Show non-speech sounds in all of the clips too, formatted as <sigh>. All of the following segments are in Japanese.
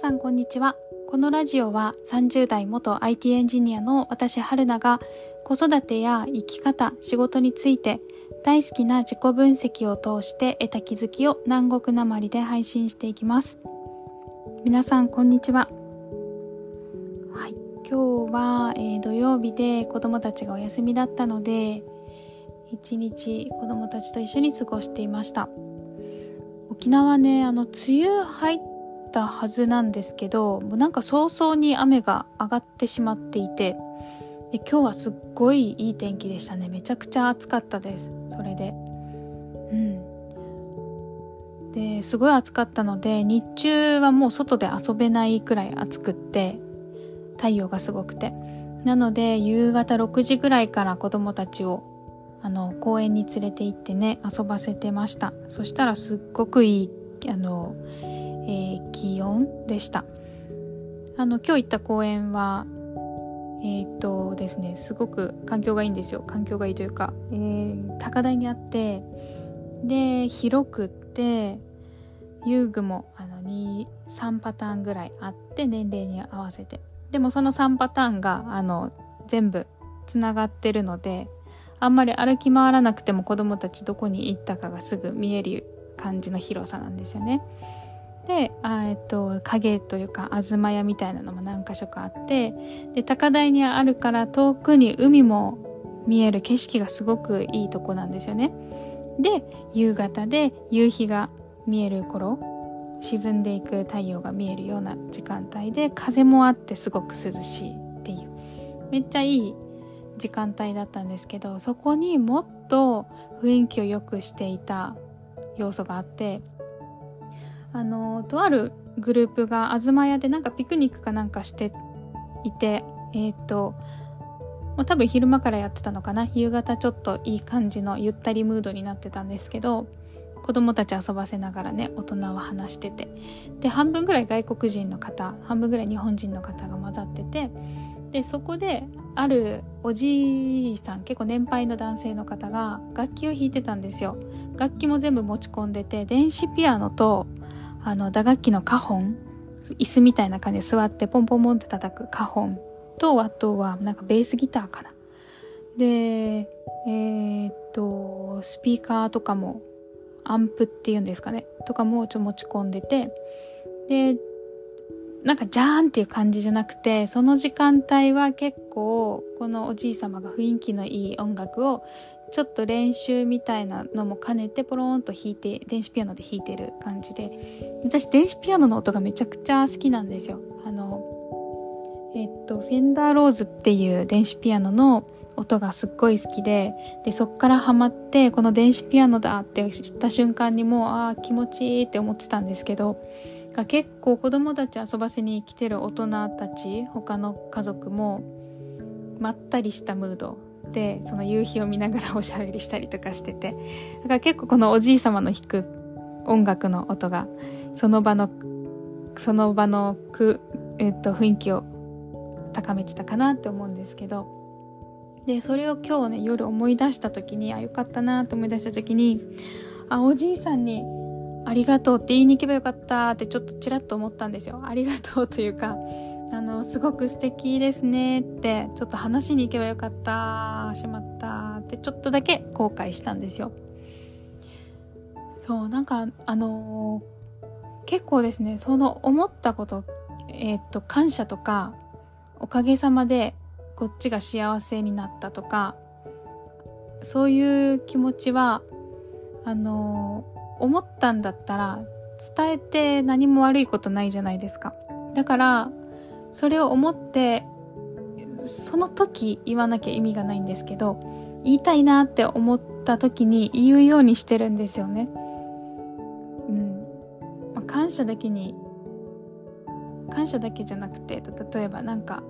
さんこんにちは。このラジオは30代元 IT エンジニアの私春菜が子育てや生き方仕事について大好きな自己分析を通して得た気づきを南国なまりで配信していきます。皆さんこんにちは。はい。今日は、えー、土曜日で子供たちがお休みだったので一日子供たちと一緒に過ごしていました。沖縄ねあの梅雨入ったはずなんですけどもうなんか早々に雨が上がってしまっていてで今日はすっごいいい天気でしたね。めちゃくちゃ暑かったです。それで。うん。ですごい暑かったので日中はもう外で遊べないくらい暑くって太陽がすごくて。なので夕方6時ぐらいから子供たちをあの公園に連れて行ってね遊ばせてました。そしたらすっごくいいあの、えー、気温でした。あの今日行った公園はえー、っとですねすごく環境がいいんですよ。環境がいいというか、えー、高台にあってで広くって遊具もあの3パターンぐらいあって年齢に合わせて。でもその3パターンがあの全部つながってるのであんまり歩き回らなくても子供たちどこに行ったかがすぐ見える感じの広さなんですよね。で、えっと、影というか、東屋みたいなのも何箇所かあって、で、高台にあるから遠くに海も見える景色がすごくいいとこなんですよね。で、夕方で夕日が見える頃、沈んでいく太陽が見えるような時間帯で、風もあってすごく涼しいっていう、めっちゃいい時間帯だったんですけどそこにもっと雰囲気を良くしていた要素があってあのとあるグループが東屋でなんかピクニックかなんかしていてえっ、ー、ともう多分昼間からやってたのかな。夕方ちょっといい感じのゆったりムードになってたんですけど子供たち遊ばせながらね大人は話してて。で半分ぐらい外国人の方半分ぐらい日本人の方が混ざっててでそこであるおじいさん結構年配の男性の方が楽器を弾いてたんですよ。楽器も全部持ち込んでて電子ピアノとあの打楽器のカホン椅子みたいな感じで座ってポンポンポンって叩くカホンとあとはなんかベースギターかな。でえー、っとスピーカーとかもアンプっていうんですかね。とかもちょ持ち込んでてでなんかジャーンっていう感じじゃなくてその時間帯は結構このおじい様が雰囲気のいい音楽をちょっと練習みたいなのも兼ねてポローンと弾いて電子ピアノで弾いてる感じで私電子ピアノの音がめちゃくちゃ好きなんですよ。あのえっとフェンダーローズっていう電子ピアノの音がすっごい好きででそっからハマってこの電子ピアノだって知った瞬間にもうああ気持ちいいって思ってたんですけどが結構子供たち遊ばせに来てる大人たち他の家族もまったりしたムード。でその夕日を見ながらおしゃべりしたりとかしてて。だから結構このおじい様の弾く音楽の音がその場のその場のく、えっと、雰囲気を高めてたかなって思うんですけど。でそれを今日ね夜思い出した時にあよかったなと思い出した時にあおじいさんにありがとうって言いに行けばよかったってちょっとちらっと思ったんですよ。ありがとうというか、あの、すごく素敵ですねって、ちょっと話しに行けばよかった、しまったってちょっとだけ後悔したんですよ。そう、なんか、あのー、結構ですね、その思ったこと、えー、っと、感謝とか、おかげさまでこっちが幸せになったとか、そういう気持ちは、あのー思ったんだったら伝えて何も悪いことないじゃないですか。だからそれを思ってその時言わなきゃ意味がないんですけど言いたいなって思った時に言うようにしてるんですよね。うん。まあ、感謝だけに感謝だけじゃなくて例えばなんか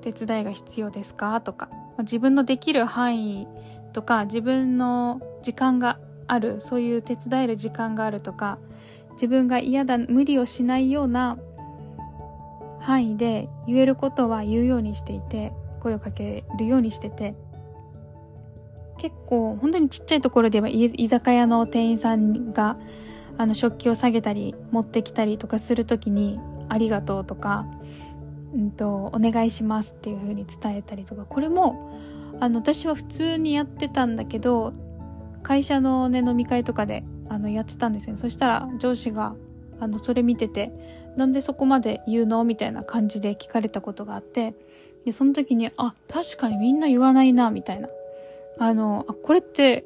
手伝いが必要ですか？とか、まあ、自分のできる範囲とか自分の時間があるそういう手伝える時間があるとか自分が嫌だ無理をしないような範囲で言えることは言うようにしていて声をかけるようにしてて。結構本当にちっちゃいところでは居酒屋の店員さんがあの食器を下げたり持ってきたりとかする時にありがとうとか、うんと、お願いしますっていう風に伝えたりとか、これも、あの、私は普通にやってたんだけど、会社のね、飲み会とかで、あの、やってたんですよ、ね。そしたら、上司が、あの、それ見てて、なんでそこまで言うの？みたいな感じで聞かれたことがあって、で、その時に、あ、確かにみんな言わないな、みたいな。あの、あ、これって、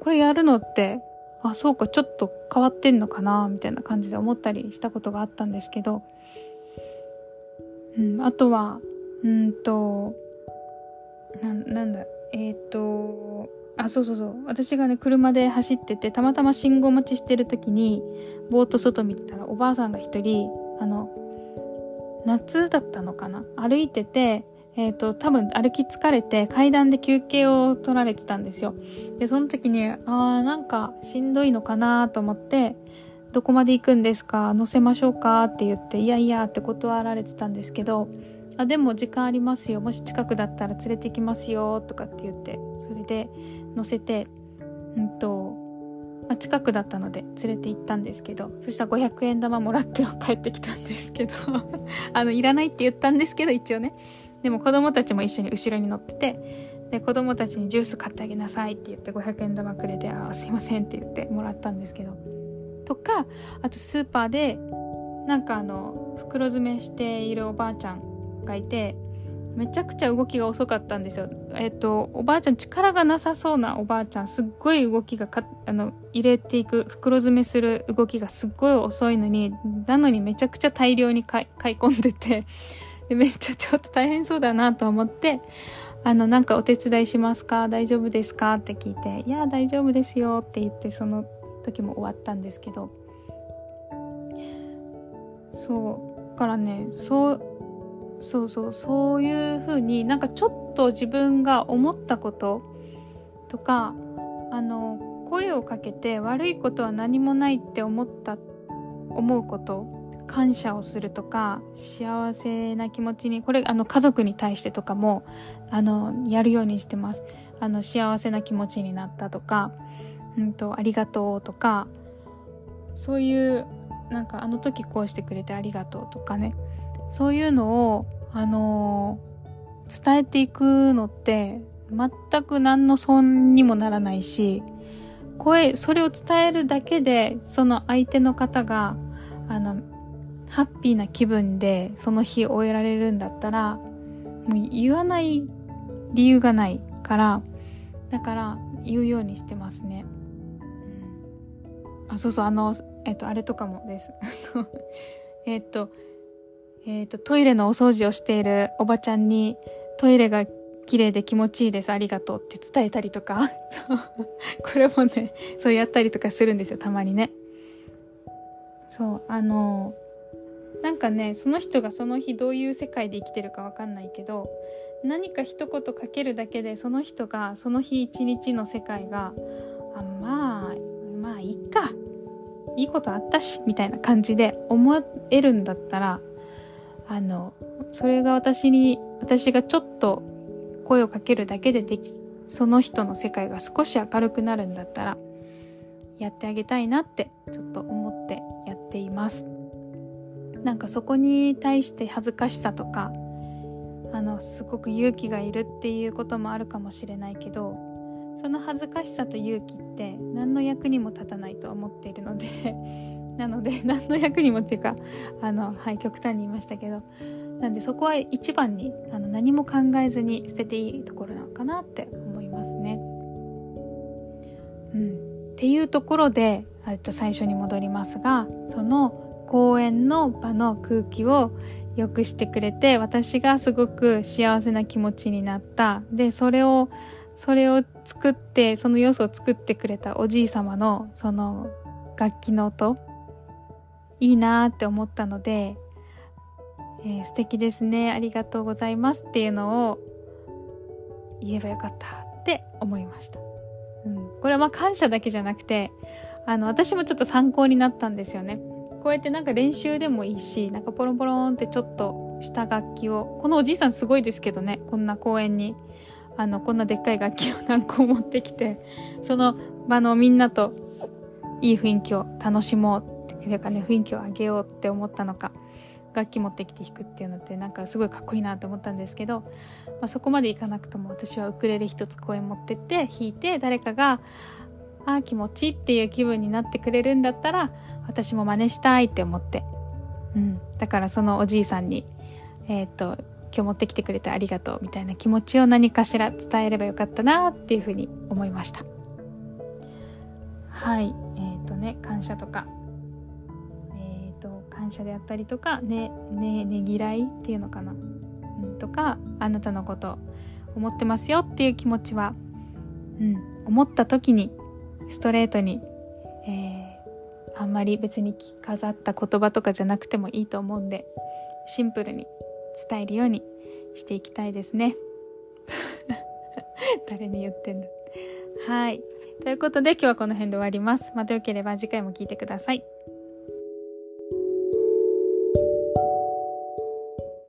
これやるのって、あ、そうか、ちょっと変わってんのかな、みたいな感じで思ったりしたことがあったんですけど、うん、あとは、うんと、な、なんだ、えっ、ー、と、あ、そうそうそう。私がね、車で走ってて、たまたま信号待ちしてる時に、ぼーっと外見てたら、おばあさんが一人、あの、夏だったのかな？歩いてて、えっ、ー、と、多分歩き疲れて階段で休憩を取られてたんですよ。で、その時に、あーなんかしんどいのかなと思って、どこまで行くんですか？乗せましょうか？って言って、いやいやって断られてたんですけど、あ、でも時間ありますよ。もし近くだったら連れてきますよとかって言って、それで乗せて、うんと、まあ、近くだったので連れて行ったんですけど、そしたら500円玉もらって帰ってきたんですけど <laughs> あの、いらないって言ったんですけど、一応ね。でも子供たちも一緒に後ろに乗ってて、で、子供たちにジュース買ってあげなさいって言って500円玉くれて、あ、すいませんって言ってもらったんですけど。とか、あとスーパーで、なんかあの、袋詰めしているおばあちゃんがいて、めちゃくちゃ動きが遅かったんですよ。えっと、おばあちゃん力がなさそうなおばあちゃん、すっごい動きがか、あの、入れていく、袋詰めする動きがすっごい遅いのに、なのにめちゃくちゃ大量に買い買い込んでて、でめっちゃちょっと大変そうだなと思って、あの、なんかお手伝いしますか？大丈夫ですか？って聞いて、いや、大丈夫ですよって言って、その時も終わったんですけど、そう。だからね、そう、そうそう、そういうふうになんかちょっと自分が思ったこととか、あの、声をかけて悪いことは何もないって思った、思うこと感謝をするとか幸せな気持ちにこれあの家族に対してとかもあのやるようにしてます。あの幸せな気持ちになったとか、うんと、ありがとうとかそういうなんかあの時こうしてくれてありがとうとかね。そういうのをあのー、伝えていくのって全く何の損にもならないし声それを伝えるだけでその相手の方があのハッピーな気分でその日終えられるんだったらもう言わない理由がないからだから言うようにしてますね。あそうそうあのえっとあれとかもです。えっとえっとトイレのお掃除をしているおばちゃんにトイレが綺麗で気持ちいいです。ありがとうって伝えたりとか。<laughs> これもねそうやったりとかするんですよ。たまにね。そうあのなんかねその人がその日どういう世界で生きてるかわかんないけど何か一言かけるだけでその人がその日一日の世界があまあまあいいか。いいことあったしみたいな感じで思えるんだったらあのそれが私に私がちょっと声をかけるだけでできその人の世界が少し明るくなるんだったらやってあげたいなってちょっと思ってやっています。なんかそこに対して恥ずかしさとかあのすごく勇気がいるっていうこともあるかもしれないけどその恥ずかしさと勇気って何の役にも立たないと思っているのでなので <laughs> 何の役にもっていうかあのはい極端に言いましたけど。なんでそこは一番にあの何も考えずに捨てていいところなのかなって思いますね。うん、っていうところでと最初に戻りますがその公園の場の空気を良くしてくれて私がすごく幸せな気持ちになった。でそれをそれを作ってその要素を作ってくれたおじい様のその楽器の音いいなって思ったので、えー、素敵ですねありがとうございますっていうのを言えばよかったって思いました、うん、これはまあ感謝だけじゃなくてあの私もちょっと参考になったんですよね。こうやってなんか練習でもいいし、なんかポロポロンってちょっとした楽器を、このおじいさんすごいですけどね、こんな公園に、あの、こんなでっかい楽器を何個持ってきて、その場のみんなといい雰囲気を楽しもうっていうかね、雰囲気を上げようって思ったのか、楽器持ってきて弾くっていうのってなんかすごいかっこいいなと思ったんですけど、まあ、そこまでいかなくとも私はウクレレ一つ公園持ってって弾いて誰かが「ああ気持ちいい」っていう気分になってくれるんだったら私も真似したいって思って、うん、だからそのおじいさんにえっ、ー、と今日持ってきてくれてありがとうみたいな気持ちを何かしら伝えればよかったなっていうふうに思いました。はい。えっ、ー、とね感謝とか、感謝であったりとかねねねぎらいっていうのかな、うん、とかあなたのこと思ってますよっていう気持ちはうん思った時にストレートに、えー、あんまり別に飾った言葉とかじゃなくてもいいと思うんでシンプルに伝えるようにしていきたいですね。<laughs> 誰に言ってんだ。はい。ということで今日はこの辺で終わります。またよければ次回も聞いてください。